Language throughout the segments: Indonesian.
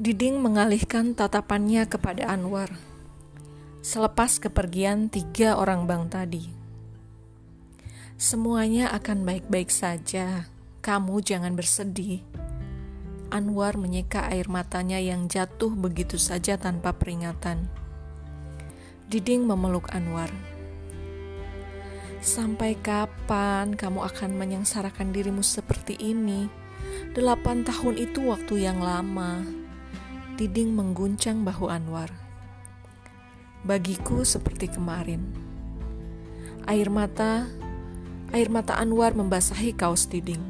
Diding mengalihkan tatapannya kepada Anwar. Selepas kepergian tiga orang bang tadi, semuanya akan baik-baik saja. Kamu jangan bersedih. Anwar menyeka air matanya yang jatuh begitu saja tanpa peringatan. Diding memeluk Anwar. Sampai kapan kamu akan menyengsarakan dirimu seperti ini? Delapan tahun itu waktu yang lama. Diding mengguncang bahu Anwar. Bagiku seperti kemarin. Air mata, air mata Anwar membasahi kaos Diding.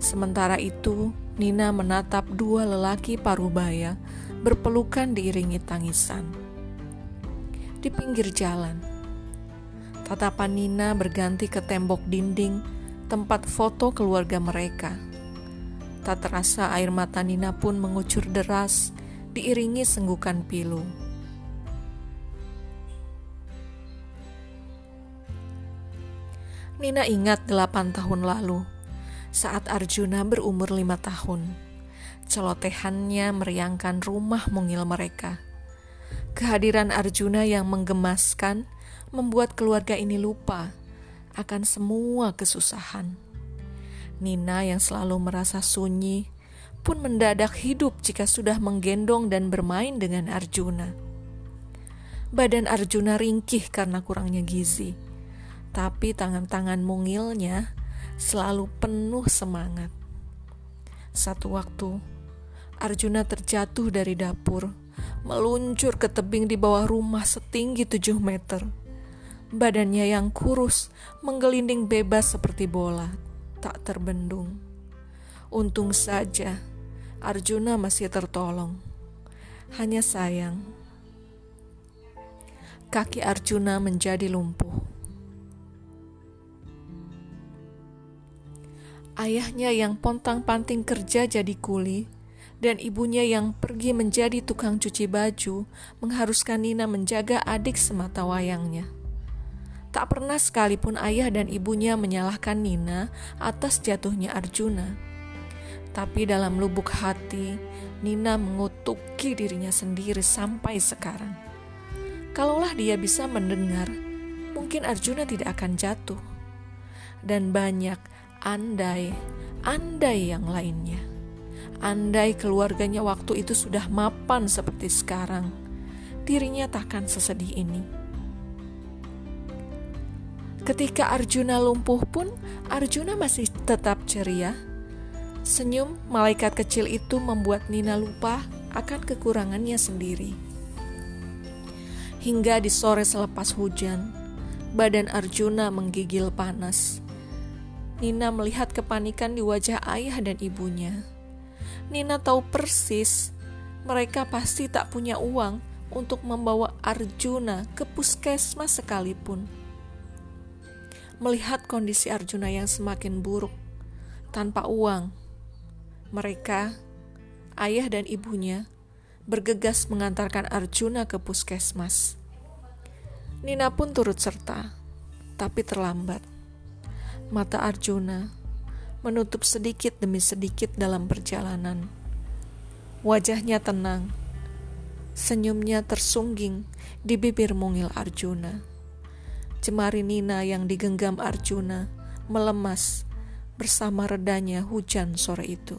Sementara itu, Nina menatap dua lelaki parubaya berpelukan diiringi tangisan. Di pinggir jalan, tatapan Nina berganti ke tembok dinding tempat foto keluarga mereka. Tak terasa air mata Nina pun mengucur deras diiringi senggukan pilu. Nina ingat delapan tahun lalu, saat Arjuna berumur lima tahun. Celotehannya meriangkan rumah mungil mereka. Kehadiran Arjuna yang menggemaskan membuat keluarga ini lupa akan semua kesusahan. Nina yang selalu merasa sunyi pun mendadak hidup jika sudah menggendong dan bermain dengan Arjuna. Badan Arjuna ringkih karena kurangnya gizi, tapi tangan-tangan mungilnya selalu penuh semangat. Satu waktu, Arjuna terjatuh dari dapur, meluncur ke tebing di bawah rumah setinggi tujuh meter. Badannya yang kurus menggelinding bebas seperti bola, tak terbendung. Untung saja Arjuna masih tertolong. Hanya sayang, kaki Arjuna menjadi lumpuh. Ayahnya yang pontang-panting kerja jadi kuli, dan ibunya yang pergi menjadi tukang cuci baju mengharuskan Nina menjaga adik semata wayangnya. Tak pernah sekalipun ayah dan ibunya menyalahkan Nina atas jatuhnya Arjuna tapi dalam lubuk hati, Nina mengutuki dirinya sendiri sampai sekarang. Kalaulah dia bisa mendengar, mungkin Arjuna tidak akan jatuh. Dan banyak andai, andai yang lainnya. Andai keluarganya waktu itu sudah mapan seperti sekarang, dirinya takkan sesedih ini. Ketika Arjuna lumpuh pun, Arjuna masih tetap ceria Senyum malaikat kecil itu membuat Nina lupa akan kekurangannya sendiri. Hingga di sore selepas hujan, badan Arjuna menggigil panas. Nina melihat kepanikan di wajah ayah dan ibunya. Nina tahu persis mereka pasti tak punya uang untuk membawa Arjuna ke puskesmas sekalipun. Melihat kondisi Arjuna yang semakin buruk, tanpa uang, mereka, ayah dan ibunya, bergegas mengantarkan Arjuna ke puskesmas. Nina pun turut serta, tapi terlambat. Mata Arjuna menutup sedikit demi sedikit dalam perjalanan. Wajahnya tenang, senyumnya tersungging di bibir mungil Arjuna. Jemari Nina yang digenggam Arjuna melemas bersama redanya hujan sore itu.